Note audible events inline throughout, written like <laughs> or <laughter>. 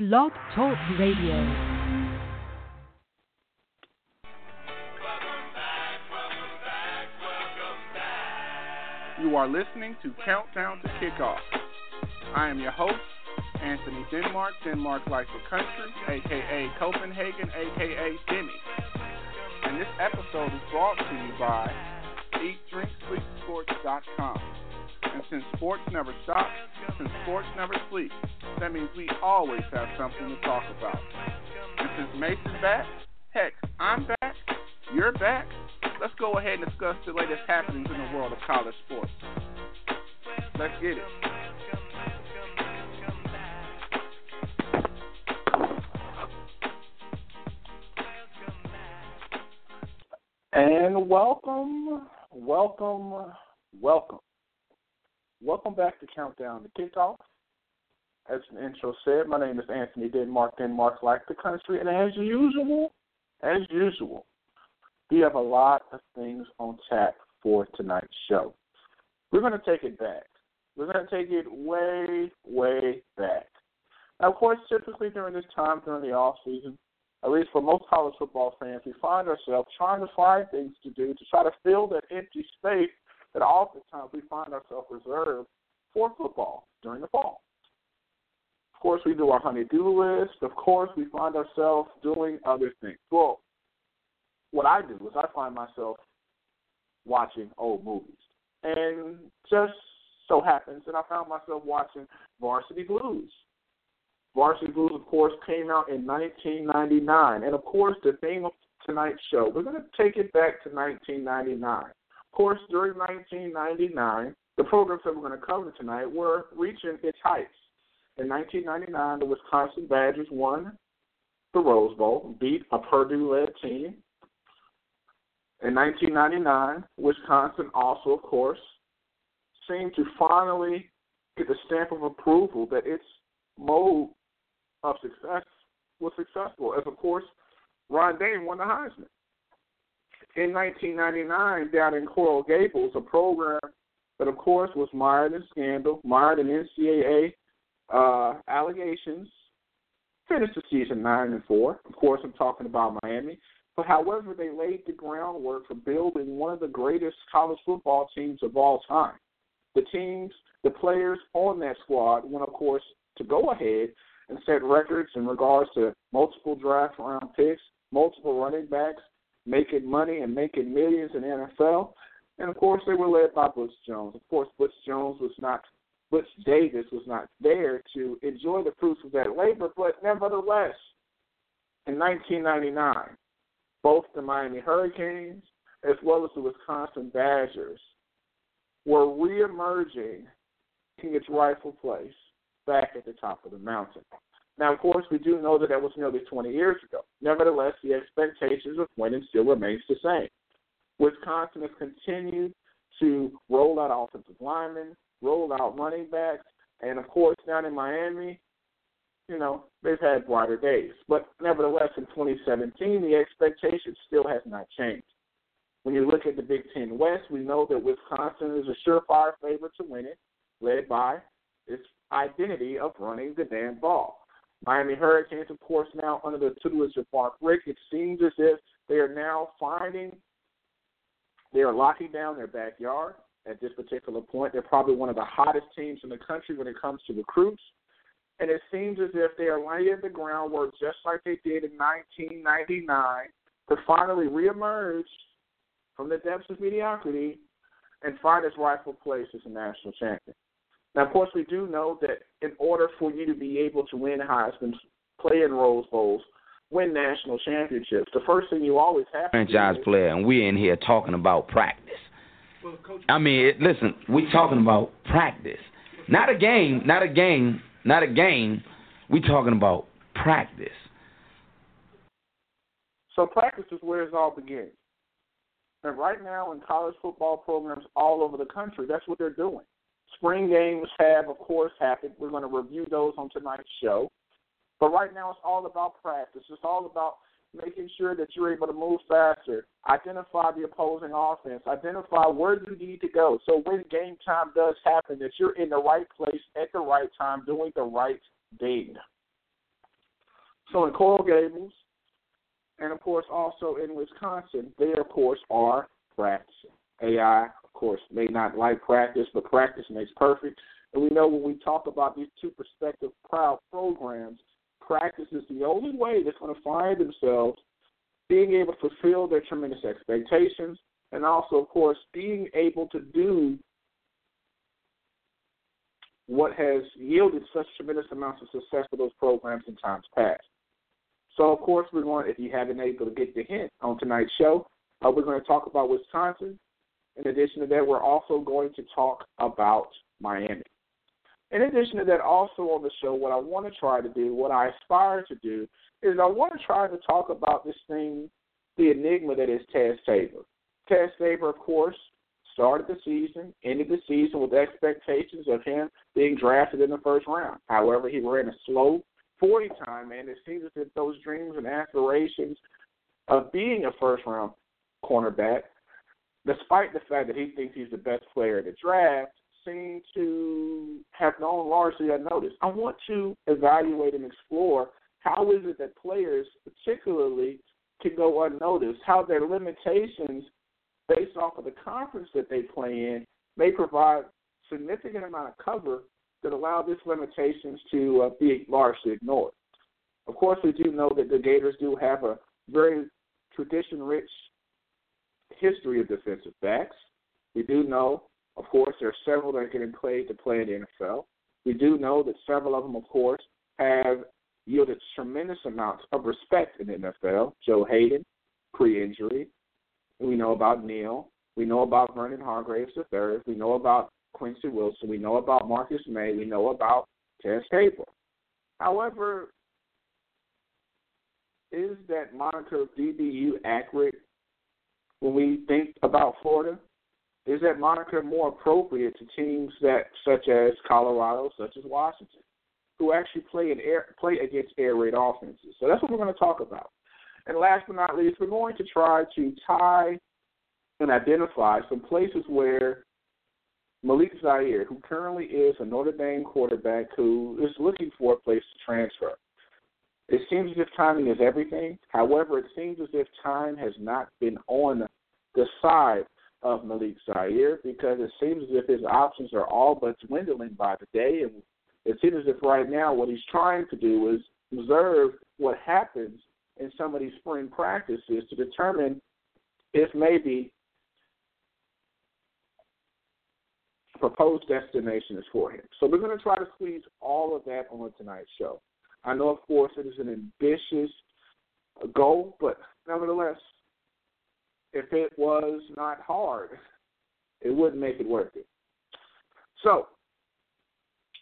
Blog Talk Radio. Welcome back, welcome back, welcome back. You are listening to Countdown to Kickoff. I am your host, Anthony Denmark, Denmark Life for Country, aka Copenhagen, aka Denny. And this episode is brought to you by EatDrinkSleepSports.com. And since sports never stop, since sports never sleep, that means we always have something to talk about. And since Mason's back, heck, I'm back, you're back, let's go ahead and discuss the latest happenings in the world of college sports. Let's get it. And welcome, welcome, welcome. Welcome back to Countdown to Kickoff. As the intro said, my name is Anthony Denmark, Denmark like the country, and as usual, as usual, we have a lot of things on tap for tonight's show. We're going to take it back. We're going to take it way, way back. Now, of course, typically during this time, during the off season, at least for most college football fans, we find ourselves trying to find things to do to try to fill that empty space that oftentimes we find ourselves reserved for football during the fall. Of course, we do our honey-do list. Of course, we find ourselves doing other things. Well, what I do is I find myself watching old movies. And just so happens that I found myself watching Varsity Blues. Varsity Blues, of course, came out in 1999. And, of course, the theme of tonight's show, we're going to take it back to 1999. Of course, during 1999, the programs that we're going to cover tonight were reaching its heights. In 1999, the Wisconsin Badgers won the Rose Bowl, beat a Purdue-led team, in 1999, Wisconsin also, of course, seemed to finally get the stamp of approval that its mode of success was successful. As, of course, Ron Dayne won the Heisman. In 1999, down in Coral Gables, a program that, of course, was mired in scandal, mired in NCAA uh, allegations, finished the season 9 and 4. Of course, I'm talking about Miami. But however, they laid the groundwork for building one of the greatest college football teams of all time. The teams, the players on that squad went, of course, to go ahead and set records in regards to multiple draft round picks, multiple running backs, making money and making millions in the NFL. And of course, they were led by Butch Jones. Of course, Butch Jones was not, Butch Davis was not there to enjoy the fruits of that labor, but nevertheless, in 1999, both the Miami Hurricanes as well as the Wisconsin Badgers were reemerging in its rightful place back at the top of the mountain. Now, of course, we do know that that was nearly 20 years ago. Nevertheless, the expectations of winning still remains the same. Wisconsin has continued to roll out offensive linemen, roll out running backs, and of course, down in Miami, you know, they've had brighter days. But nevertheless, in 2017, the expectation still has not changed. When you look at the Big Ten West, we know that Wisconsin is a surefire favorite to win it, led by its identity of running the damn ball. Miami Hurricanes, of course, now under the tutelage of Mark Richt, it seems as if they are now finding, they are locking down their backyard at this particular point. They're probably one of the hottest teams in the country when it comes to recruits. And it seems as if they are laying the groundwork just like they did in 1999 to finally reemerge from the depths of mediocrity and find its rightful place as a national champion. Now, of course, we do know that in order for you to be able to win Heisman, play in Rose Bowls, win national championships, the first thing you always have to franchise player, and we're in here talking about practice. I mean, it, listen, we're talking about practice, not a game, not a game not a game We're talking about practice. So practice is where it all begins. And right now in college football programs all over the country, that's what they're doing. Spring games have, of course, happened. We're going to review those on tonight's show. But right now, it's all about practice. It's all about making sure that you're able to move faster, identify the opposing offense, identify where you need to go. So when game time does happen, that you're in the right place at the right time, doing the right thing. So in Coral Gables, and of course also in Wisconsin, they of course are practicing. AI, of course, may not like practice, but practice makes perfect. And we know when we talk about these two prospective proud programs, practice is the only way that's going to find themselves being able to fulfill their tremendous expectations and also, of course, being able to do what has yielded such tremendous amounts of success for those programs in times past. So, of course, we're going, if you haven't been able to get the hint on tonight's show, uh, we're going to talk about Wisconsin. In addition to that, we're also going to talk about Miami. In addition to that, also on the show, what I want to try to do, what I aspire to do, is I want to try to talk about this thing, the enigma that is Tez Tabor. Tez Tabor, of course, started the season, ended the season with expectations of him being drafted in the first round. However, he ran a slow 40 time, and it seems as if those dreams and aspirations of being a first round cornerback, despite the fact that he thinks he's the best player in the draft, seem to have gone largely unnoticed. I want to evaluate and explore how is it that players, particularly, can go unnoticed, how their limitations based off of the conference that they play in may provide significant amount of cover that allow these limitations to uh, be largely ignored. Of course, we do know that the Gators do have a very tradition-rich history of defensive backs. We do know of course, there are several that are getting played to play in the NFL. We do know that several of them, of course, have yielded tremendous amounts of respect in the NFL. Joe Haden, pre-injury. We know about Neil. We know about Vernon Hargreaves III. We know about Quincy Wilson. We know about Marcus Maye. We know about Tez Tabor. However, is that moniker DBU accurate when we think about Florida? is that moniker more appropriate to teams that such as Colorado, such as Washington, who actually play in air play against air raid offenses? So that's what we're going to talk about. And last but not least, we're going to try to tie and identify some places where Malik Zaire, who currently is a Notre Dame quarterback who is looking for a place to transfer. It seems as if timing is everything. However, it seems as if time has not been on the side of Malik Zaire because it seems as if his options are all but dwindling by the day. And it seems as if right now what he's trying to do is observe what happens in some of these spring practices to determine if maybe proposed destination is for him. So we're going to try to squeeze all of that on tonight's show. I know, of course, it is an ambitious goal, but nevertheless, if it was not hard, it wouldn't make it worth it. So,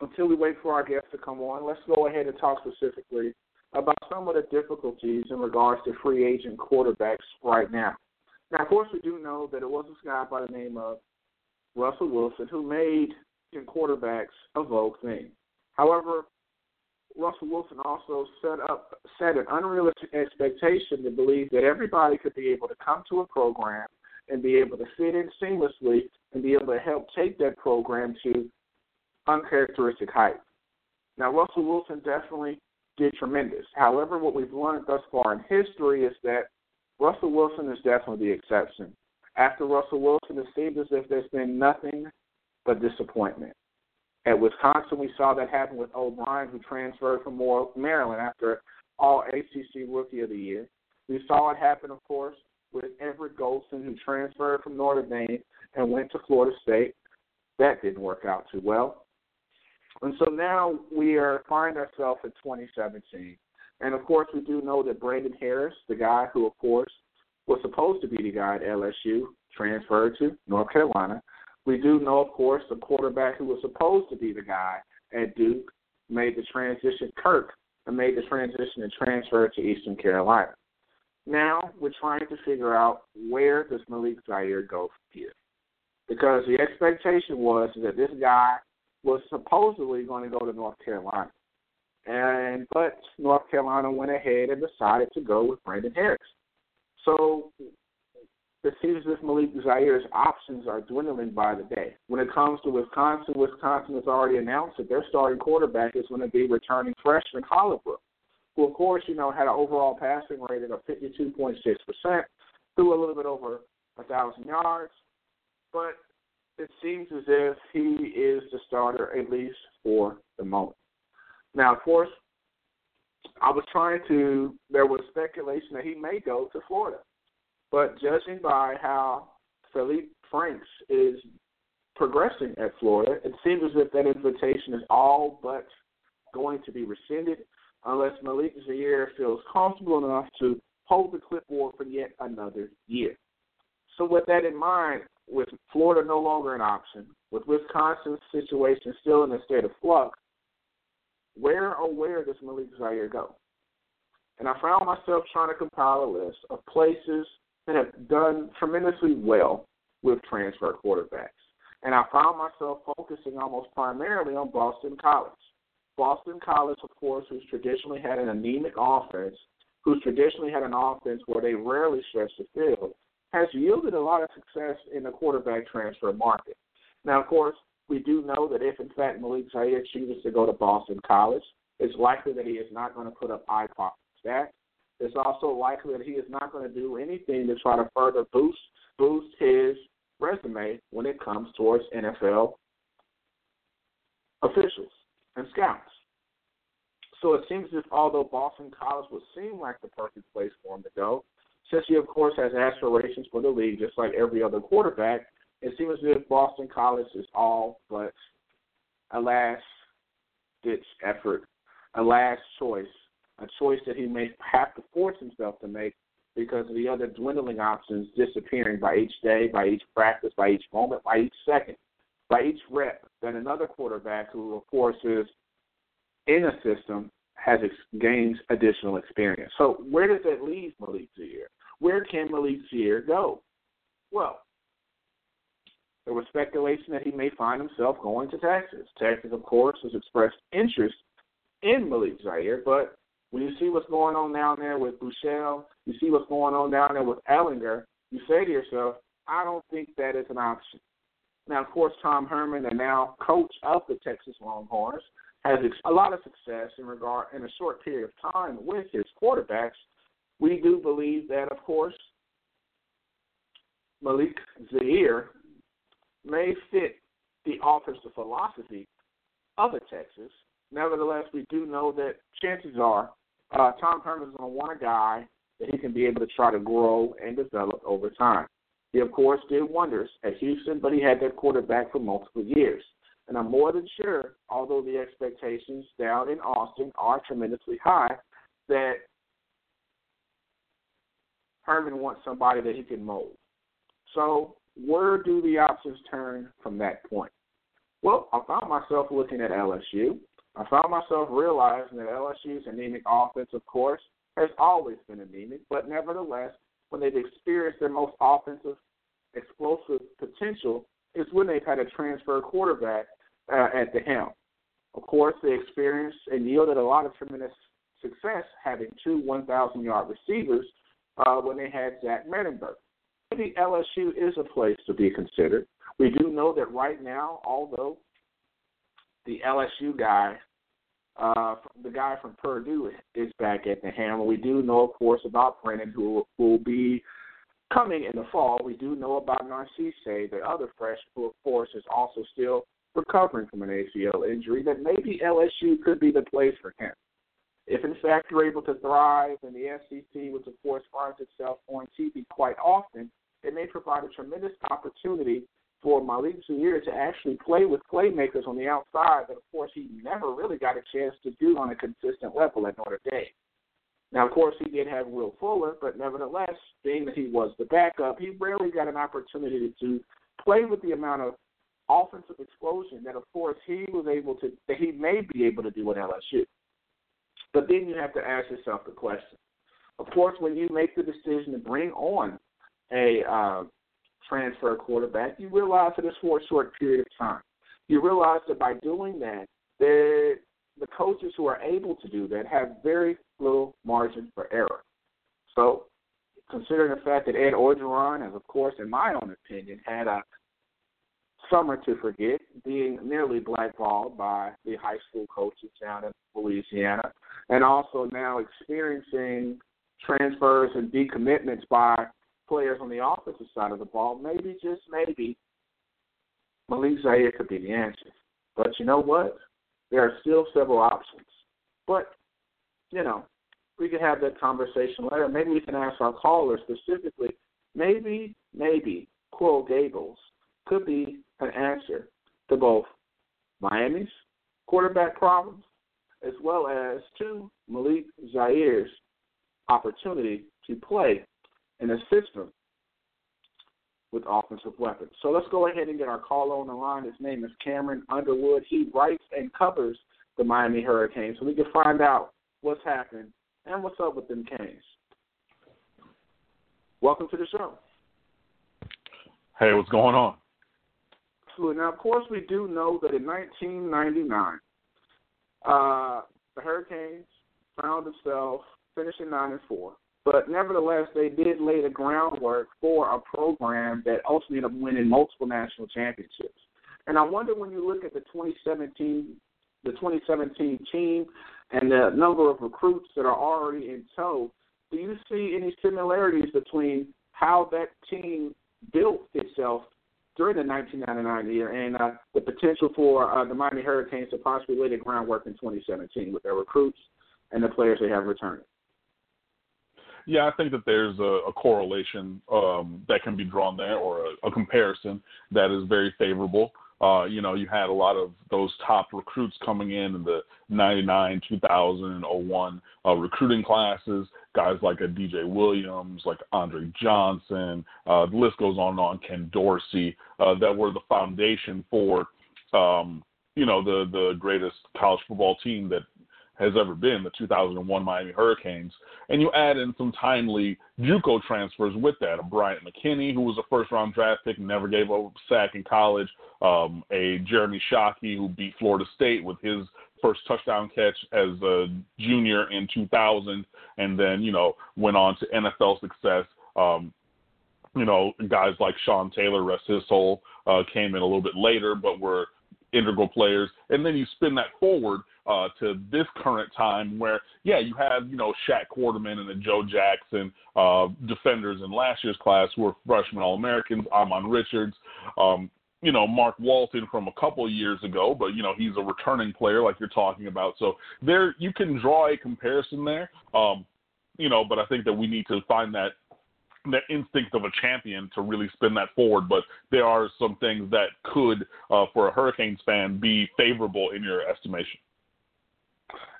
until we wait for our guests to come on, let's go ahead and talk specifically about some of the difficulties in regards to free agent quarterbacks right now. Now, of course, we do know that it was a guy by the name of Russell Wilson who made quarterbacks a vogue thing. However, Russell Wilson also set up set an unrealistic expectation to believe that everybody could be able to come to a program and be able to fit in seamlessly and be able to help take that program to uncharacteristic heights. Now, Russell Wilson definitely did tremendous. However, what we've learned thus far in history is that Russell Wilson is definitely the exception. After Russell Wilson, it seems as if there's been nothing but disappointment. At Wisconsin, we saw that happen with O'Brien, who transferred from Maryland after All ACC Rookie of the Year. We saw it happen, of course, with Everett Golson, who transferred from Notre Dame and went to Florida State. That didn't work out too well. And so now we are find ourselves in 2017. And of course, we do know that Brandon Harris, the guy who, of course, was supposed to be the guy at LSU, transferred to North Carolina. We do know, of course, the quarterback who was supposed to be the guy at Duke made the transition. Kirk and made the transition and transferred to Eastern Carolina. Now we're trying to figure out where does Malik Zaire go from here, because the expectation was that this guy was supposedly going to go to North Carolina, and but North Carolina went ahead and decided to go with Brandon Harris. So it seems as if Malik Zaire's options are dwindling by the day. When it comes to Wisconsin, Wisconsin has already announced that their starting quarterback is going to be returning freshman Hornibrook, who, of course, you know, had an overall passing rating of 52.6%, threw a little bit over a 1,000 yards, but it seems as if he is the starter, at least for the moment. Now, of course, I was trying to, there was speculation that he may go to Florida. But judging by how Feleipe Franks is progressing at Florida, it seems as if that invitation is all but going to be rescinded unless Malik Zaire feels comfortable enough to hold the clipboard for yet another year. So with that in mind, with Florida no longer an option, with Wisconsin's situation still in a state of flux, where or where does Malik Zaire go? And I found myself trying to compile a list of places that have done tremendously well with transfer quarterbacks. And I found myself focusing almost primarily on Boston College. Boston College, of course, who's traditionally had an anemic offense, who's traditionally had an offense where they rarely stretch the field, has yielded a lot of success in the quarterback transfer market. Now, of course, we do know that if, in fact, Malik Zaire chooses to go to Boston College, it's likely that he is not going to put up eye popping stats. It's also likely that he is not going to do anything to try to further boost boost his resume when it comes towards NFL officials and scouts. So it seems as if although Boston College would seem like the perfect place for him to go, since he of course has aspirations for the league just like every other quarterback, it seems as if Boston College is all but a last ditch effort, a last choice a choice that he may have to force himself to make because of the other dwindling options disappearing by each day, by each practice, by each moment, by each second, by each rep that another quarterback who, of course, is in a system has ex- gained additional experience. So where does that leave Malik Zaire? Where can Malik Zaire go? Well, there was speculation that he may find himself going to Texas. Texas, of course, has expressed interest in Malik Zaire, but when you see what's going on down there with Buechele, you see what's going on down there with Ehlinger, you say to yourself, I don't think that is an option. Now, of course, Tom Herman, the now coach of the Texas Longhorns, has a lot of success in regard in a short period of time with his quarterbacks. We do believe that, of course, Malik Zaire may fit the offensive philosophy of a Texas. Nevertheless, we do know that chances are uh, Tom Herman is going to want a guy that he can be able to try to grow and develop over time. He, of course, did wonders at Houston, but he had that quarterback for multiple years. And I'm more than sure, although the expectations down in Austin are tremendously high, that Herman wants somebody that he can mold. So, where do the options turn from that point? Well, I found myself looking at LSU. I found myself realizing that LSU's anemic offense, of course, has always been anemic, but nevertheless, when they've experienced their most offensive, explosive potential, is when they've had a transfer quarterback uh, at the helm. Of course, they experienced and yielded a lot of tremendous success having two 1,000 yard receivers uh, when they had Zach Mettenberger. Maybe LSU is a place to be considered. We do know that right now, although the LSU guy uh, the guy from Purdue is back at the helm. We do know, of course, about Brennan, who will be coming in the fall. We do know about Narcisse, the other freshman, who, of course, is also still recovering from an ACL injury, that maybe LSU could be the place for him. If, in fact, you're able to thrive in the SEC, which, of course, finds itself on TV quite often, it may provide a tremendous opportunity for my league Malik Zaire to actually play with playmakers on the outside that, of course, he never really got a chance to do on a consistent level at Notre Dame. Now, of course, he did have Will Fuller, but nevertheless, being that he was the backup, he rarely got an opportunity to play with the amount of offensive explosion that, of course, he was able to, that he may be able to do at LSU. But then you have to ask yourself the question. Of course, when you make the decision to bring on a uh, transfer quarterback, you realize that it's for a short period of time. You realize that by doing that, the coaches who are able to do that have very little margin for error. So, considering the fact that Ed Orgeron has, of course, in my own opinion, had a summer to forget, being nearly blackballed by the high school coaches down in Louisiana, and also now experiencing transfers and decommitments by players on the offensive side of the ball, maybe, just maybe, Malik Zaire could be the answer. But you know what? There are still several options. But, you know, we could have that conversation later. Maybe we can ask our callers specifically, maybe, maybe Coral Gables could be an answer to both Miami's quarterback problems as well as to Malik Zaire's opportunity to play in a system with offensive weapons. So let's go ahead and get our caller on the line. His name is Cameron Underwood. He writes and covers the Miami Hurricanes, so we can find out what's happened and what's up with them Canes. Welcome to the show. Hey, what's going on? Now, of course, we do know that in 1999, uh, the Hurricanes found themselves finishing nine and four. But nevertheless, they did lay the groundwork for a program that ultimately ended up winning multiple national championships. And I wonder when you look at the 2017, the 2017 team and the number of recruits that are already in tow, do you see any similarities between how that team built itself during the 1999 year and uh, the potential for uh, the Miami Hurricanes to possibly lay the groundwork in 2017 with their recruits and the players they have returning? Yeah, I think that there's a, a correlation um, that can be drawn there, or a, a comparison that is very favorable. Uh, you know, you had a lot of those top recruits coming in in the 99, 2000, 01 uh, recruiting classes. Guys like a DJ Williams, like Andre Johnson, uh, the list goes on and on. Ken Dorsey, uh, that were the foundation for, um, you know, the the greatest college football team that has ever been, the 2001 Miami Hurricanes. And you add in some timely JUCO transfers with that. A Bryant McKinnie, who was a first-round draft pick, never gave up a sack in college. Um, a Jeremy Shockey, who beat Florida State with his first touchdown catch as a junior in 2000, and then you know went on to NFL success. Um, you know, guys like Sean Taylor, rest his soul, uh, came in a little bit later, but were integral players. And then you spin that forward uh, to this current time where, yeah, you have, you know, Shaq Quarterman and the Joe Jackson uh, defenders in last year's class who are freshman All Americans, Ahmmon Richards, um, you know, Mark Walton from a couple years ago, but, you know, he's a returning player like you're talking about. So there, you can draw a comparison there. Um, you know, but I think that we need to find that that instinct of a champion to really spin that forward. But there are some things that could, uh, for a Hurricanes fan, be favorable in your estimation.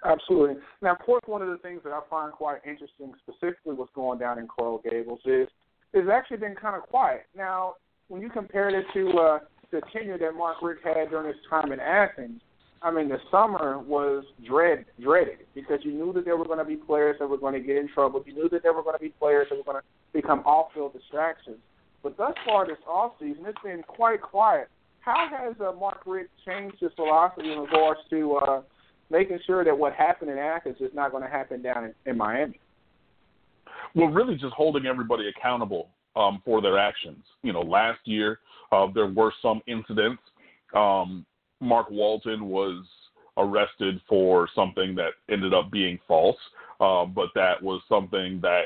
Absolutely. Now, of course, one of the things that I find quite interesting, specifically what's going down in Coral Gables, is it's actually been kind of quiet. Now, when you compare it to uh, the tenure that Mark Richt had during his time in Athens, I mean, the summer was dread dreaded because you knew that there were going to be players that were going to get in trouble. You knew that there were going to be players that were going to become off-field distractions. But thus far this off season, it's been quite quiet. How has uh, Mark Richt changed his philosophy in regards to uh, making sure that what happened in Athens is not going to happen down in, in Miami? Well, really just holding everybody accountable um, for their actions. You know, last year uh, there were some incidents. Um, Mark Walton was arrested for something that ended up being false, uh, but that was something that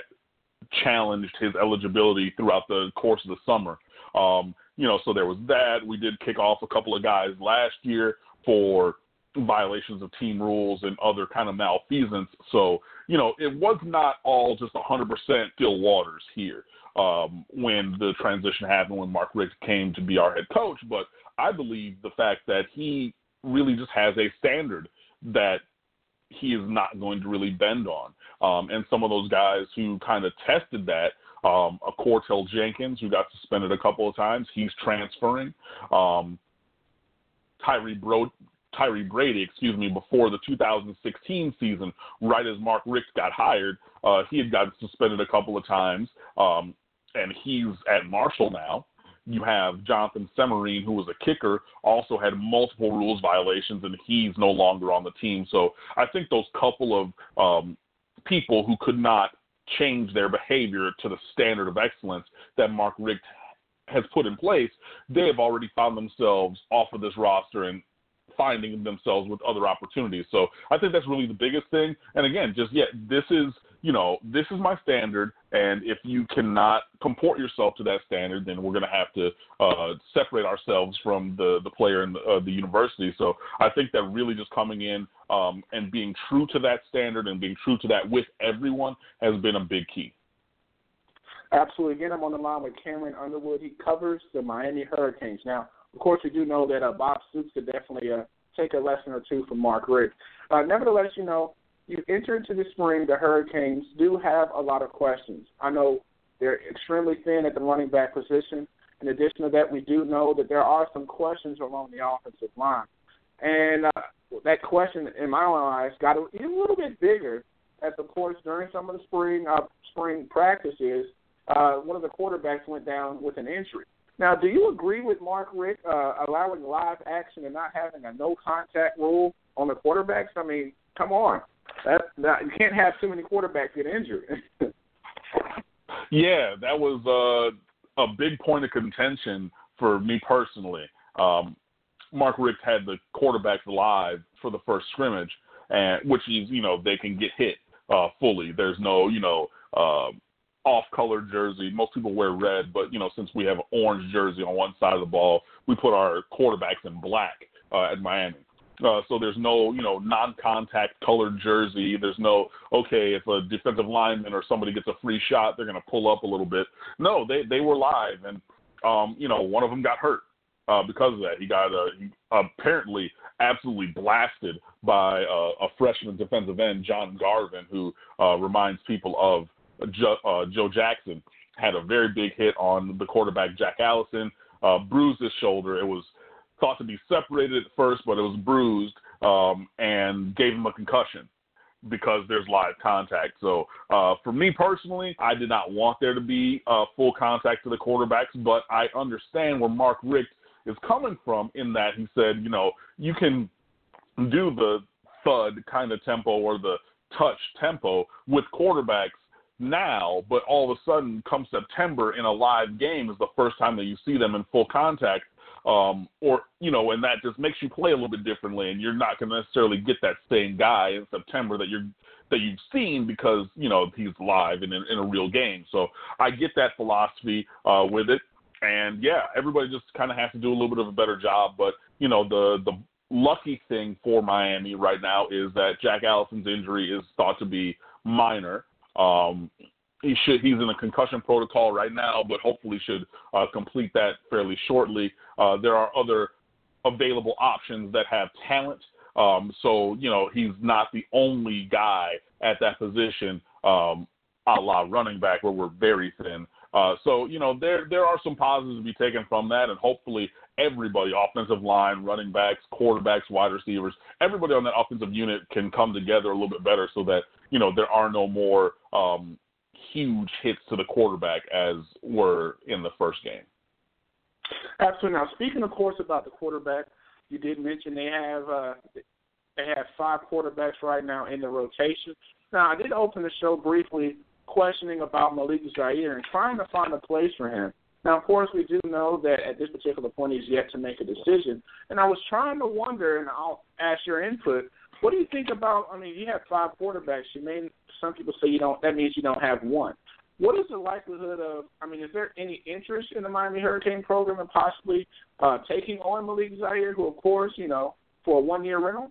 challenged his eligibility throughout the course of the summer. Um, you know, so there was that. We did kick off a couple of guys last year for violations of team rules and other kind of malfeasance. So, you know, it was not all just 100% Phil Waters here um, when the transition happened when Mark Richt came to be our head coach. But I believe the fact that he really just has a standard that he is not going to really bend on. Um, and some of those guys who kind of tested that, um, a Courtel Jenkins who got suspended a couple of times, he's transferring. Um, Tyree Bro- Tyree Brady, excuse me, before the 2016 season, right as Mark Richt got hired. Uh, he had gotten suspended a couple of times, um, and he's at Marshall now. You have Jonathan Semerine, who was a kicker, also had multiple rules violations, and he's no longer on the team. So I think those couple of um, people who could not change their behavior to the standard of excellence that Mark Richt has put in place, they have already found themselves off of this roster and finding themselves with other opportunities. So I think that's really the biggest thing. And again, just yeah, this is you know this is my standard, and if you cannot comport yourself to that standard, then we're going to have to uh, separate ourselves from the the player and the, uh, the university. So I think that really just coming in um, and being true to that standard and being true to that with everyone has been a big key. Absolutely. Again, I'm on the line with Cameron Underwood. He covers the Miami Hurricanes. Now, of course, we do know that uh, Bob Stoops could definitely uh, take a lesson or two from Mark Richt. Uh, nevertheless, you know, you enter into the spring, the Hurricanes do have a lot of questions. I know they're extremely thin at the running back position. In addition to that, we do know that there are some questions along the offensive line. And uh, that question, in my own eyes, got a, a little bit bigger as, of course, during some of the spring uh, spring practices, uh, one of the quarterbacks went down with an injury. Now, do you agree with Mark Richt uh, allowing live action and not having a no contact rule on the quarterbacks? I mean, come on, that, that you can't have too many quarterbacks get injured. <laughs> yeah, that was uh, a big point of contention for me personally. Um, Mark Richt had the quarterbacks live for the first scrimmage, and which is you know they can get hit uh, fully. There's no you know uh, off-color jersey. Most people wear red, but you know, since we have an orange jersey on one side of the ball, we put our quarterbacks in black uh, at Miami. Uh, so there's no, you know, non-contact colored jersey. There's no, okay, if a defensive lineman or somebody gets a free shot, they're going to pull up a little bit. No, they they were live, and um, you know, one of them got hurt uh, because of that. He got uh, apparently absolutely blasted by uh, a freshman defensive end, John Garvin, who uh, reminds people of Joe, uh, Joe Jackson had a very big hit on the quarterback Jack Allison, uh, bruised his shoulder. It was thought to be separated at first, but it was bruised um, and gave him a concussion because there's live contact. So uh, for me personally, I did not want there to be uh, full contact to the quarterbacks, but I understand where Mark Richt is coming from in that he said, you know, you can do the thud kind of tempo or the touch tempo with quarterbacks now, but all of a sudden, come September in a live game is the first time that you see them in full contact. Um, or you know, and that just makes you play a little bit differently, and you're not going to necessarily get that same guy in September that you're that you've seen because you know he's live in, in a real game. So I get that philosophy uh, with it, and yeah, everybody just kind of has to do a little bit of a better job. But you know, the the lucky thing for Miami right now is that Jack Allison's injury is thought to be minor. Um, he should he's in a concussion protocol right now, but hopefully should uh, complete that fairly shortly. Uh, there are other available options that have talent. Um, so you know he's not the only guy at that position, um, a la running back, where we're very thin. Uh, so you know there there are some positives to be taken from that, and hopefully everybody, offensive line, running backs, quarterbacks, wide receivers, everybody on that offensive unit can come together a little bit better, so that you know there are no more um, huge hits to the quarterback as were in the first game. Absolutely. Now, speaking, of course, about the quarterback, you did mention they have uh, they have five quarterbacks right now in the rotation. Now, I did open the show briefly questioning about Malik Zaire and trying to find a place for him. Now, of course, we do know that at this particular point he's yet to make a decision. And I was trying to wonder, and I'll ask your input. What do you think about? I mean, you have five quarterbacks. You may some people say you don't. That means you don't have one. What is the likelihood of? I mean, is there any interest in the Miami Hurricane program and possibly uh, taking on Malik Zaire, who, of course, you know, for a one-year rental?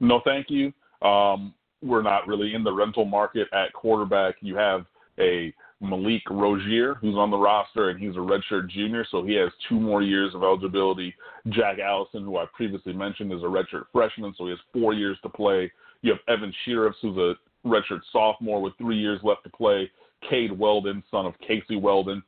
No, thank you. Um, we're not really in the rental market at quarterback. You have a Malik Rosier, who's on the roster, and he's a redshirt junior, so he has two more years of eligibility. Jack Allison, who I previously mentioned, is a redshirt freshman, so he has four years to play. You have Evan Shirreffs, who's a redshirt sophomore with three years left to play. Cade Weldon, son of Casey Weldon,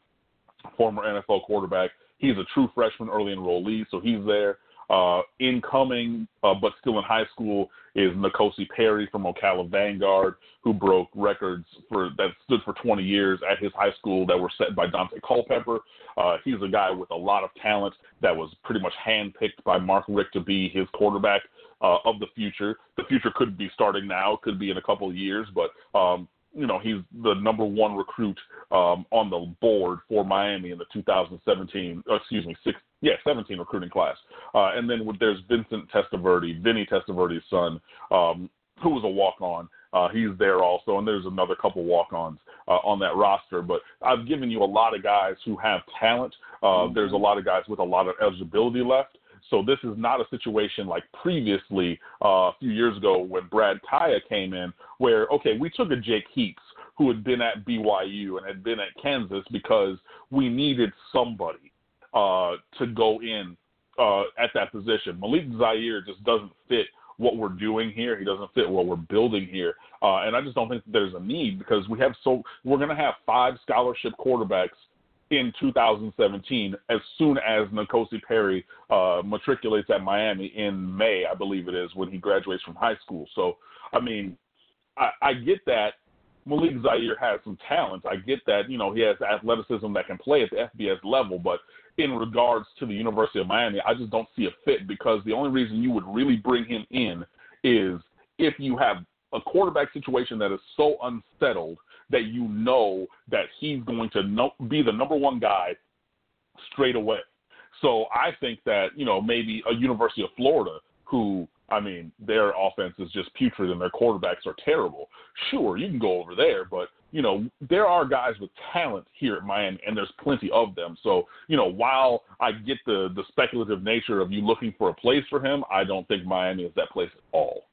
former NFL quarterback. He's a true freshman, early enrollee, so he's there. Uh, incoming, uh, but still in high school, is N'Kosi Perry from Ocala Vanguard, who broke records for that stood for 20 years at his high school that were set by Daunte Culpepper. Uh, he's a guy with a lot of talent that was pretty much handpicked by Mark Richt to be his quarterback uh, of the future. The future could be starting now, could be in a couple of years, but um, you know he's the number one recruit um, on the board for Miami in the 2017, uh, excuse me, six, yeah, 17 recruiting class. Uh, and then there's Vincent Testaverde, Vinny Testaverde's son, um, who was a walk-on. Uh, he's there also, and there's another couple walk-ons uh, on that roster. But I've given you a lot of guys who have talent. Uh, mm-hmm. There's a lot of guys with a lot of eligibility left. So this is not a situation like previously uh, a few years ago when Brad Kaaya came in, where okay, we took a Jake Heaps who had been at BYU and had been at Kansas because we needed somebody uh, to go in uh, at that position. Malik Zaire just doesn't fit what we're doing here. He doesn't fit what we're building here, uh, and I just don't think there's a need because we have so we're going to have five scholarship quarterbacks in 2017 as soon as N'Kosi Perry uh, matriculates at Miami in May, I believe it is, when he graduates from high school. So, I mean, I, I get that Malik Zaire has some talent. I get that, you know, he has athleticism that can play at the FBS level, but in regards to the University of Miami, I just don't see a fit because the only reason you would really bring him in is if you have a quarterback situation that is so unsettled – that you know that he's going to know, be the number one guy straight away. So I think that you know maybe a University of Florida who I mean their offense is just putrid and their quarterbacks are terrible. Sure, you can go over there, but you know there are guys with talent here at Miami, and there's plenty of them. So you know while I get the the speculative nature of you looking for a place for him, I don't think Miami is that place at all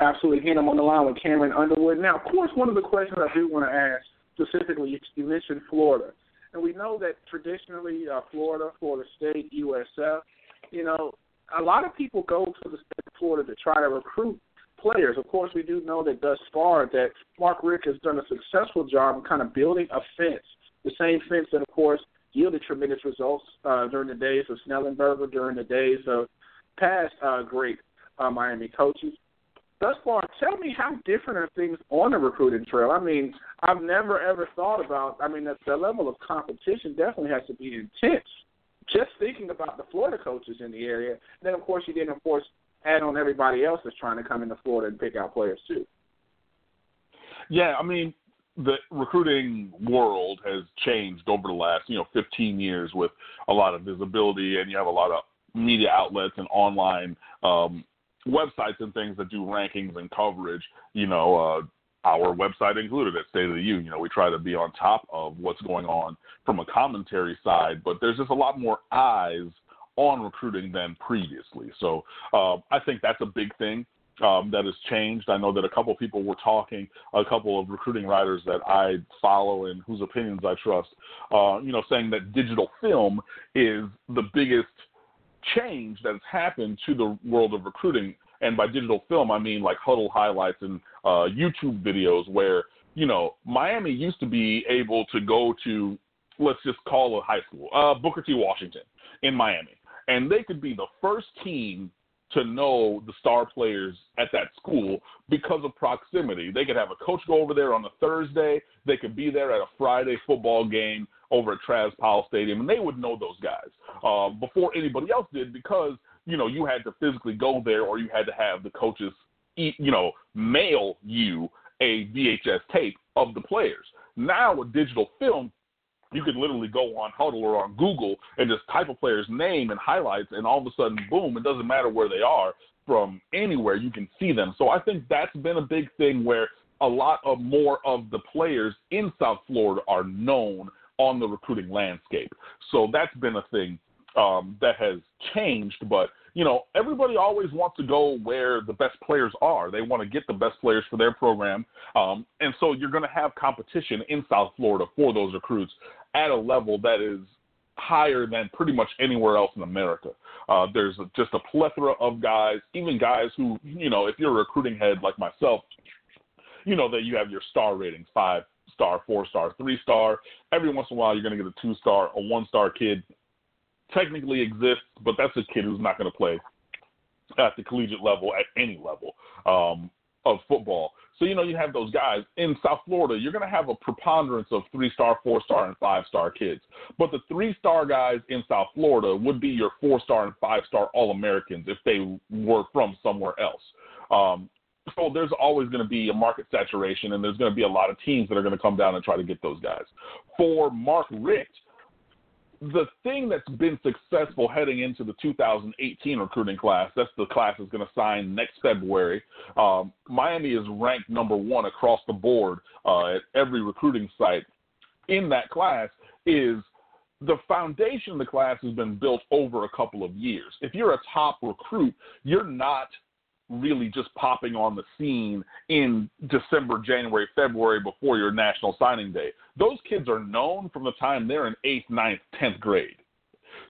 absolutely hit him on the line with Cameron Underwood. Now, of course, one of the questions I do want to ask specifically, you mentioned Florida, and we know that traditionally uh, Florida, Florida State, USF, you know, a lot of people go to the state of Florida to try to recruit players. Of course, we do know that thus far that Mark Richt has done a successful job in kind of building a fence, the same fence that, of course, yielded tremendous results uh, during the days of Schnellenberger, during the days of past uh, great uh, Miami coaches thus far, tell me how different are things on the recruiting trail? I mean, I've never ever thought about. I mean, the, the level of competition definitely has to be intense. Just thinking about the Florida coaches in the area, then of course you didn't, of course, add on everybody else that's trying to come into Florida and pick out players too. Yeah, I mean, the recruiting world has changed over the last, you know, 15 years with a lot of visibility, and you have a lot of media outlets and online um, websites and things that do rankings and coverage, you know, uh, our website included at State of the U. You know, we try to be on top of what's going on from a commentary side, but there's just a lot more eyes on recruiting than previously. So uh, I think that's a big thing. Um, that has changed. I know that a couple of people were talking, a couple of recruiting writers that I follow and whose opinions I trust, uh, you know, saying that digital film is the biggest change that's happened to the world of recruiting. And by digital film, I mean like Hudl highlights and uh, YouTube videos where, you know, Miami used to be able to go to, let's just call a high school, uh, Booker T. Washington in Miami. And they could be the first team to know the star players at that school because of proximity. They could have a coach go over there on a Thursday. They could be there at a Friday football game over at Traz Powell Stadium, and they would know those guys uh, before anybody else did because you know you had to physically go there or you had to have the coaches, you know, mail you a VHS tape of the players. Now with digital film, you can literally go on Hudl or on Google and just type a player's name and highlights, and all of a sudden, boom! It doesn't matter where they are from anywhere you can see them. So I think that's been a big thing where a lot of more of the players in South Florida are known on the recruiting landscape. So that's been a thing um, that has changed. But you know, everybody always wants to go where the best players are. They want to get the best players for their program, um, and so you're going to have competition in South Florida for those recruits at a level that is higher than pretty much anywhere else in America. Uh, there's just a plethora of guys, even guys who, you know, if you're a recruiting head like myself, you know that you have your star ratings five star, four star, three star. Every once in a while, you're going to get a two star, a one star kid technically exists, but that's a kid who's not going to play at the collegiate level at any level um, of football. So, you know, you have those guys. In South Florida, you're going to have a preponderance of three star, four star, and five star kids. But the three star guys in South Florida would be your four star and five star All Americans if they were from somewhere else. Um, so there's always going to be a market saturation, and there's going to be a lot of teams that are going to come down and try to get those guys. For Mark Richt, the thing that's been successful heading into the 2018 recruiting class, that's the class that's going to sign next February. Um, Miami is ranked number one across the board uh, at every recruiting site in that class. Is the foundation of the class has been built over a couple of years. If you're a top recruit, you're not really just popping on the scene in December, January, February before your national signing day. Those kids are known from the time they're in eighth, ninth, tenth grade.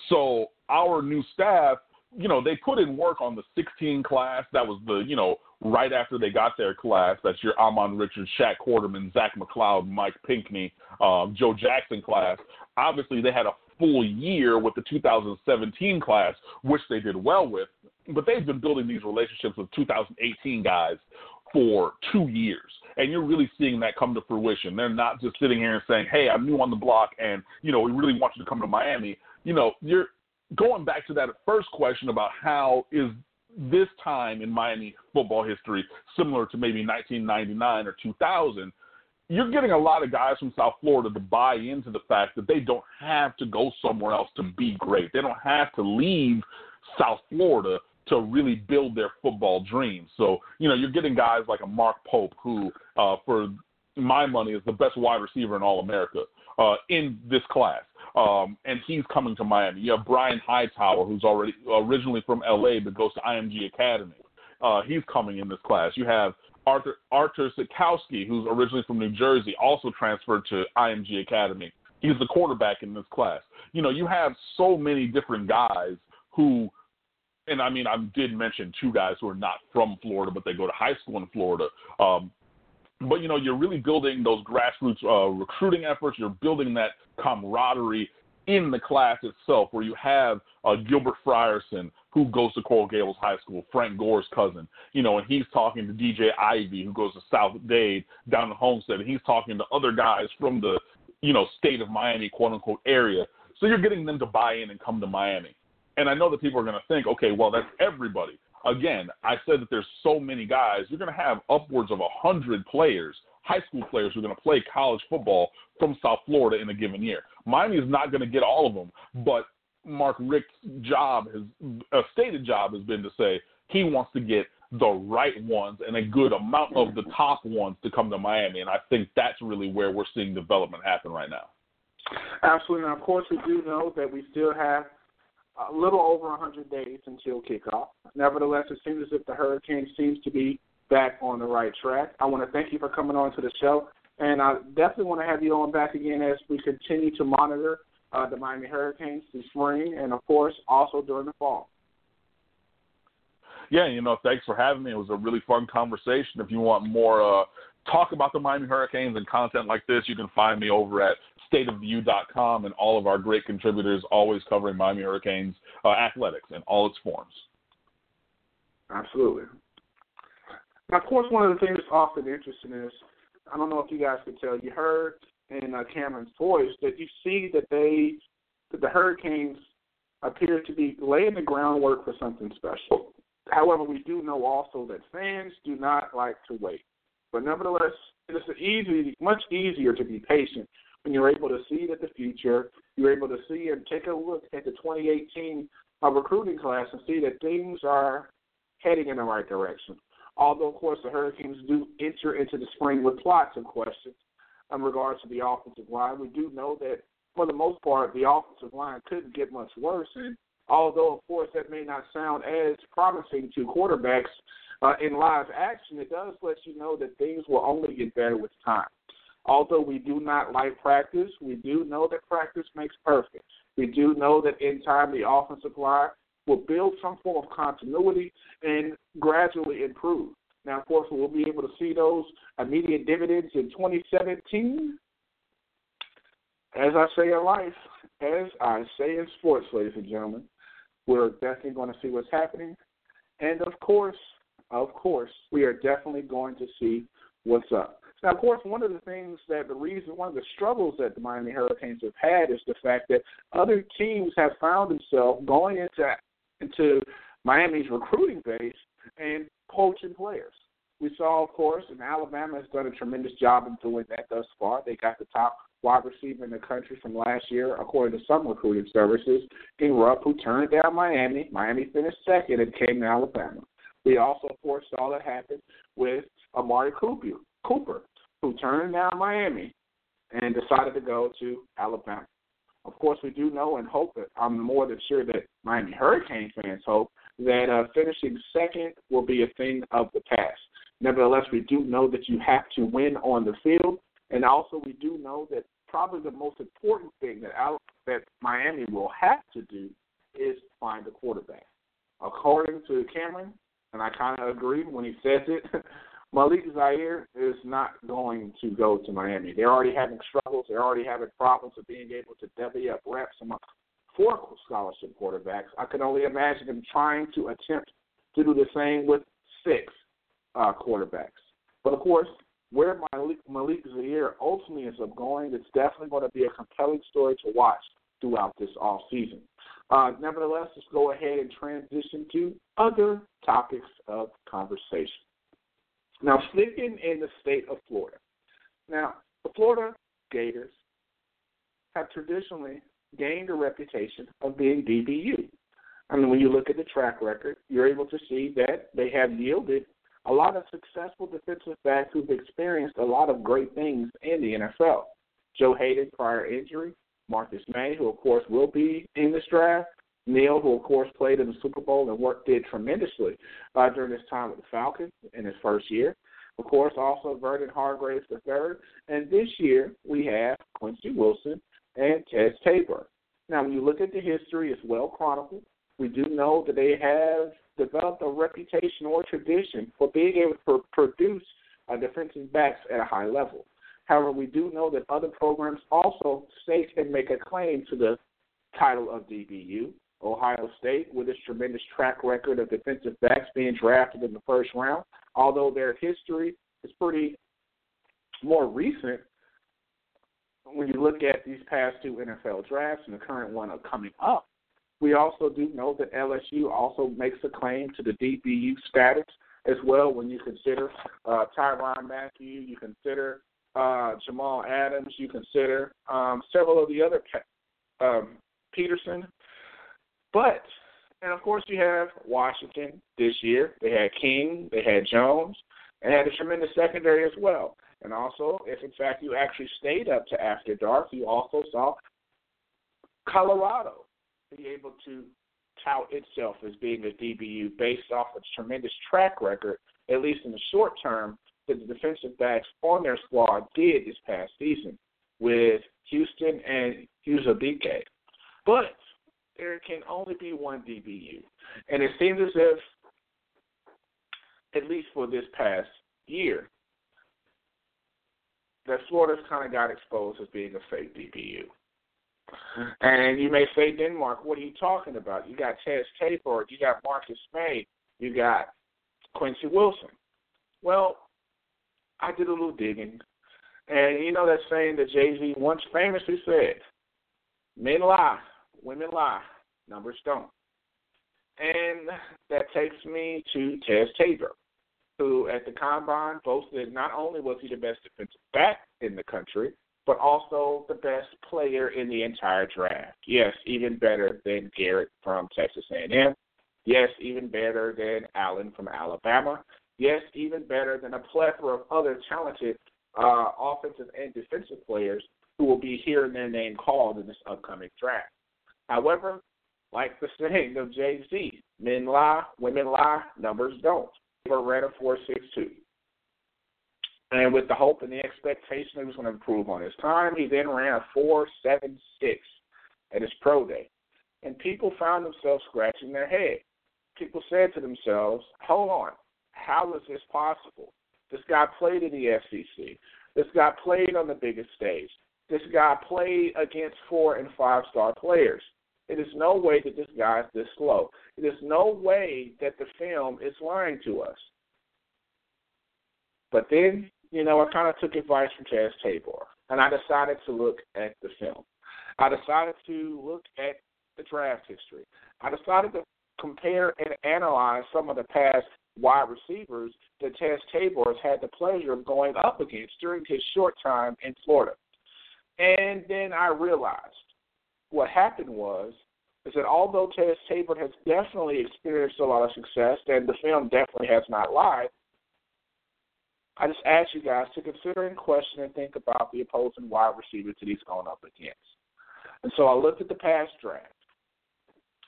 So our new staff, you know, they put in work on the 16 class. That was the, you know, right after they got their class. That's your Ahmmon Richards, Shaq Quarterman, Zach McCloud, Mike Pinckney, um, Joe Jackson class. Obviously, they had a full year with the 2017 class, which they did well with but they've been building these relationships with 2018 guys for two years. And you're really seeing that come to fruition. They're not just sitting here and saying, hey, I'm new on the block and, you know, we really want you to come to Miami. You know, you're going back to that first question about how is this time in Miami football history similar to maybe 1999 or 2000 you're getting a lot of guys from South Florida to buy into the fact that they don't have to go somewhere else to be great. They don't have to leave South Florida to really build their football dreams. So, you know, you're getting guys like a Mark Pope, who, uh, for my money, is the best wide receiver in all America uh, in this class. Um, and he's coming to Miami. You have Brian Hightower, who's already originally from LA but goes to IMG Academy. Uh, he's coming in this class. You have Arthur Artur Sitkowski, who's originally from New Jersey, also transferred to IMG Academy. He's the quarterback in this class. You know, you have so many different guys who and I mean, I did mention two guys who are not from Florida, but they go to high school in Florida. Um, but you know, you're really building those grassroots uh, recruiting efforts. You're building that camaraderie in the class itself, where you have uh, Gilbert Frierson, who goes to Coral Gables High School, Frank Gore's cousin, you know, and he's talking to DJ Ivey, who goes to South Dade down in Homestead, and he's talking to other guys from the, you know, state of Miami, quote unquote, area. So you're getting them to buy in and come to Miami. And I know that people are going to think, okay, well, that's everybody. Again, I said that there's so many guys. You're going to have upwards of 100 players, high school players, who are going to play college football from South Florida in a given year. Miami is not going to get all of them, but Mark Richt's job, his a stated job, has been to say he wants to get the right ones and a good amount of the top ones to come to Miami. And I think that's really where we're seeing development happen right now. Absolutely. Now, of course, we do know that we still have a little over 100 days until kickoff. Nevertheless, it seems as if the Hurricane seems to be back on the right track. I want to thank you for coming on to the show, and I definitely want to have you on back again as we continue to monitor uh, the Miami Hurricanes this spring and, of course, also during the fall. Yeah, you know, thanks for having me. It was a really fun conversation. If you want more uh, talk about the Miami Hurricanes and content like this, you can find me over at stateoftheu.com and all of our great contributors always covering Miami Hurricanes uh, athletics in all its forms. Absolutely. Now, of course, one of the things that's often interesting is I don't know if you guys can tell. You heard in uh, Cameron's voice that you see that they that the Hurricanes appear to be laying the groundwork for something special. However, we do know also that fans do not like to wait. But nevertheless, it is easy, much easier to be patient when you're able to see that the future, you're able to see and take a look at the 2018 uh, recruiting class and see that things are heading in the right direction. Although, of course, the Hurricanes do enter into the spring with lots of questions in regards to the offensive line. We do know that, for the most part, the offensive line couldn't get much worse. And although, of course, that may not sound as promising to quarterbacks uh, in live action, it does let you know that things will only get better with time. Although we do not like practice, we do know that practice makes perfect. We do know that in time the offensive line will build some form of continuity and gradually improve. Now, of course, we'll be able to see those immediate dividends in 2017. As I say in life, as I say in sports, ladies and gentlemen, we're definitely going to see what's happening. And of course, of course, we are definitely going to see what's up. Now, of course, one of the things that the reason, one of the struggles that the Miami Hurricanes have had is the fact that other teams have found themselves going into into Miami's recruiting base and poaching players. We saw, of course, and Alabama has done a tremendous job in doing that thus far. They got the top wide receiver in the country from last year, according to some recruiting services, in Rupp, who turned down Miami. Miami finished second and came to Alabama. We also, of course, saw that happen with Amari Cooper, Cooper, who turned down Miami and decided to go to Alabama. Of course, we do know and hope that I'm more than sure that Miami Hurricane fans hope that uh, finishing second will be a thing of the past. Nevertheless, we do know that you have to win on the field, and also we do know that probably the most important thing that Al- that Miami will have to do is find a quarterback. According to Cameron, and I kind of agree when he says it, <laughs> Malik Zaire is not going to go to Miami. They're already having struggles. They're already having problems of being able to divvy up reps among four scholarship quarterbacks. I can only imagine them trying to attempt to do the same with six uh, quarterbacks. But of course, where Malik, Malik Zaire ultimately ends up going, it's definitely going to be a compelling story to watch throughout this off season. Uh, nevertheless, let's go ahead and transition to other topics of conversation. Now, sticking in the state of Florida. Now, the Florida Gators have traditionally gained a reputation of being DBU. I mean, when you look at the track record, you're able to see that they have yielded a lot of successful defensive backs who've experienced a lot of great things in the NFL. Joe Haden, prior injury, Marcus Maye, who of course will be in this draft, Neal, who of course played in the Super Bowl and worked did tremendously uh, during his time with the Falcons in his first year. Of course, also Vernon Hargreaves III, and this year we have Quincy Wilson and Teez Tabor. Now, when you look at the history, it's well chronicled. We do know that they have developed a reputation or tradition for being able to produce uh, defensive backs at a high level. However, we do know that other programs also state and make a claim to the title of DBU. Ohio State, with its tremendous track record of defensive backs being drafted in the first round, although their history is pretty more recent, when you look at these past two NFL drafts and the current one coming up, we also do know that LSU also makes a claim to the DBU status as well when you consider uh, Tyrann Mathieu, you consider uh, Jamal Adams, you consider um, several of the other um, Peterson. But, and of course, you have Washington this year. They had King, they had Jones, and had a tremendous secondary as well. And also, if in fact you actually stayed up to after dark, you also saw Colorado be able to tout itself as being a DBU based off its tremendous track record, at least in the short term, that the defensive backs on their squad did this past season with Houston and Ezebike. But there can only be one DBU. And it seems as if, at least for this past year, that Florida's kind of got exposed as being a fake DBU. And you may say, Denmark, what are you talking about? You got Teez Tabor, you got Marcus Maye, you got Quincy Wilson. Well, I did a little digging. And you know that saying that Jay Z once famously said, Men lie, women lie, numbers don't. And that takes me to Teez Tabor who at the combine boasted not only was he the best defensive back in the country, but also the best player in the entire draft. Yes, even better than Garrett from Texas A&M. Yes, even better than Allen from Alabama. Yes, even better than a plethora of other talented uh, offensive and defensive players who will be hearing their name called in this upcoming draft. However, like the saying of Jay Z, men lie, women lie, numbers don't He ran a 4.62. And with the hope and the expectation he was going to improve on his time, he then ran a 4.76 at his pro day. And people found themselves scratching their head. People said to themselves, hold on, how is this possible? This guy played in the SEC. This guy played on the biggest stage. this guy played against four and five star players. It is no way that this guy is this slow. It is no way that the film is lying to us. But then, you know, I kind of took advice from Chaz Tabor, and I decided to look at the film. I decided to look at the draft history. I decided to compare and analyze some of the past wide receivers that Chaz Tabor has had the pleasure of going up against during his short time in Florida. And then I realized what happened was is that although Chaz Tabor has definitely experienced a lot of success, and the film definitely has not lied, I just ask you guys to consider and question and think about the opposing wide receivers that he's going up against. And so I looked at the past draft,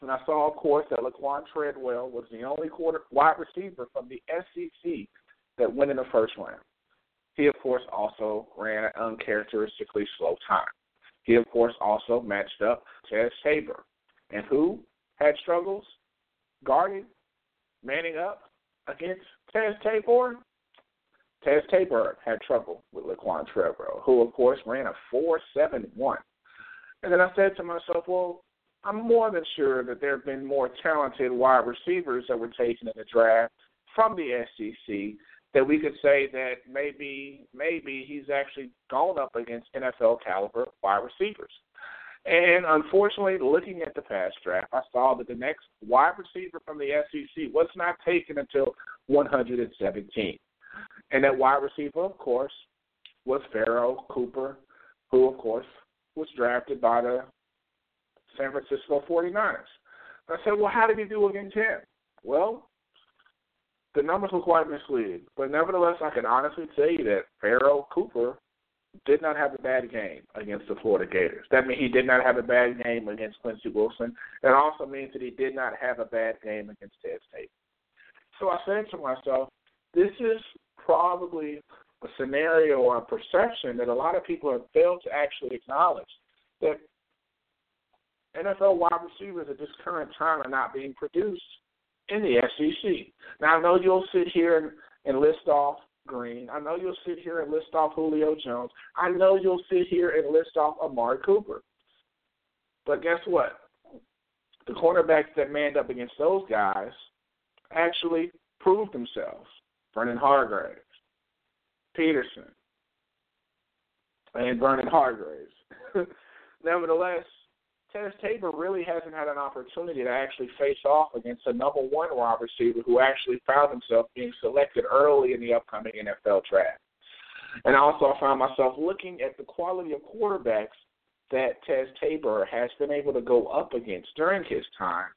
and I saw, of course, that Laquon Treadwell was the only quarter wide receiver from the SEC that went in the first round. He, of course, also ran an uncharacteristically slow time. He, of course, also matched up Chaz Tabor. And who had struggles guarding, manning up against Chaz Tabor? Chaz Tabor had trouble with Laquon Treadwell, who, of course, ran a 4.71. And then I said to myself, well, I'm more than sure that there have been more talented wide receivers that were taken in the draft from the SEC that we could say that maybe maybe he's actually gone up against NFL caliber wide receivers. And unfortunately, looking at the past draft, I saw that the next wide receiver from the SEC was not taken until 117. And that wide receiver, of course, was Pharoh Cooper, who, of course, was drafted by the San Francisco 49ers. I said, well, how did he do against him? Well, the numbers were quite misleading. But nevertheless, I can honestly say that Pharoh Cooper did not have a bad game against the Florida Gators. That means he did not have a bad game against Quincy Wilson. It also means that he did not have a bad game against Ted State. So I said to myself, this is probably a scenario or a perception that a lot of people have failed to actually acknowledge that NFL wide receivers at this current time are not being produced in the SEC. Now, I know you'll sit here and, and list off Green. I know you'll sit here and list off Julio Jones. I know you'll sit here and list off Amari Cooper. But guess what? The cornerbacks that manned up against those guys actually proved themselves. Vernon Hargreaves, Peterson, and Vernon Hargreaves. <laughs> Nevertheless, Chaz Tabor really hasn't had an opportunity to actually face off against a number one wide receiver who actually found himself being selected early in the upcoming NFL draft. And also, I found myself looking at the quality of quarterbacks that Chaz Tabor has been able to go up against during his time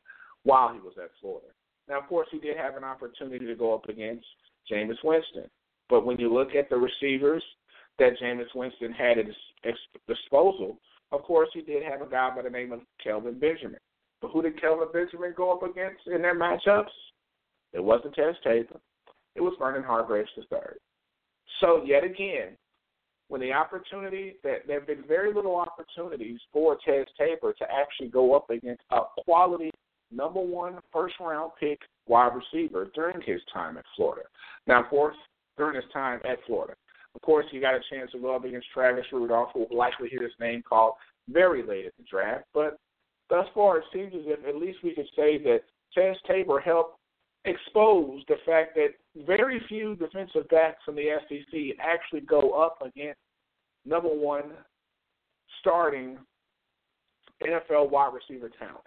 while he was at Florida. Now, of course, he did have an opportunity to go up against Jameis Winston. But when you look at the receivers that Jameis Winston had at his disposal, of course, he did have a guy by the name of Kelvin Benjamin. But who did Kelvin Benjamin go up against in their matchups? It wasn't Chaz Taylor. It was Vernon Hargreaves III. So yet again, when the opportunity that there have been very little opportunities for Chaz Tabor to actually go up against a quality number one first round pick wide receiver during his time at Florida. Now, of course, during his time at Florida, of course, he got a chance to go up against Travis Rudolph, who will likely hear his name called very late at the draft. But thus far, it seems as if at least we could say that Chaz Tabor helped expose the fact that very few defensive backs in the SEC actually go up against number one starting NFL wide receiver talent.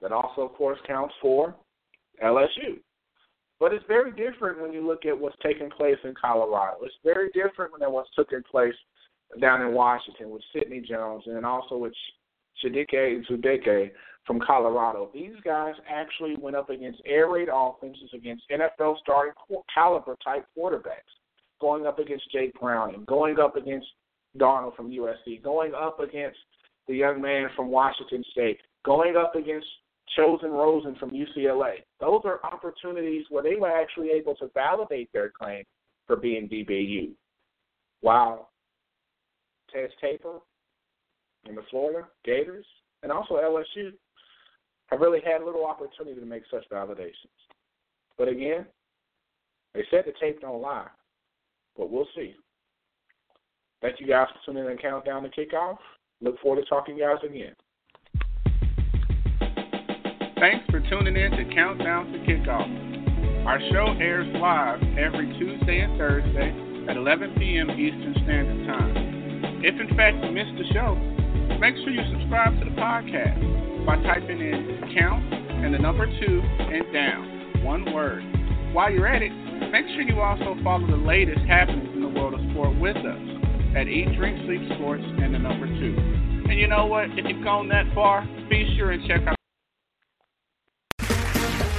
That also, of course, counts for LSU. But it's very different when you look at what's taking place in Colorado. It's very different than what's taking place down in Washington with Sidney Jones and also with Chidike Zudike from Colorado. These guys actually went up against air raid offenses against NFL starting caliber type quarterbacks, going up against Jake Browning, going up against Darnold from USC, going up against the young man from Washington State, going up against Chosen Rosen from UCLA. Those are opportunities where they were actually able to validate their claim for being DBU. While Chaz Tabor and the Florida Gators and also LSU have really had little opportunity to make such validations. But again, they said the tape don't lie, but we'll see. Thank you guys for tuning in and Countdown to Kickoff. Look forward to talking to you guys again. Thanks for tuning in to Countdown to Kickoff. Our show airs live every Tuesday and Thursday at 11 p.m. Eastern Standard Time. If in fact you missed the show, make sure you subscribe to the podcast by typing in count and the number two and down, one word. While you're at it, make sure you also follow the latest happenings in the world of sport with us at Eat, Drink, Sleep Sports and the number two. And you know what? If you've gone that far, be sure and check out.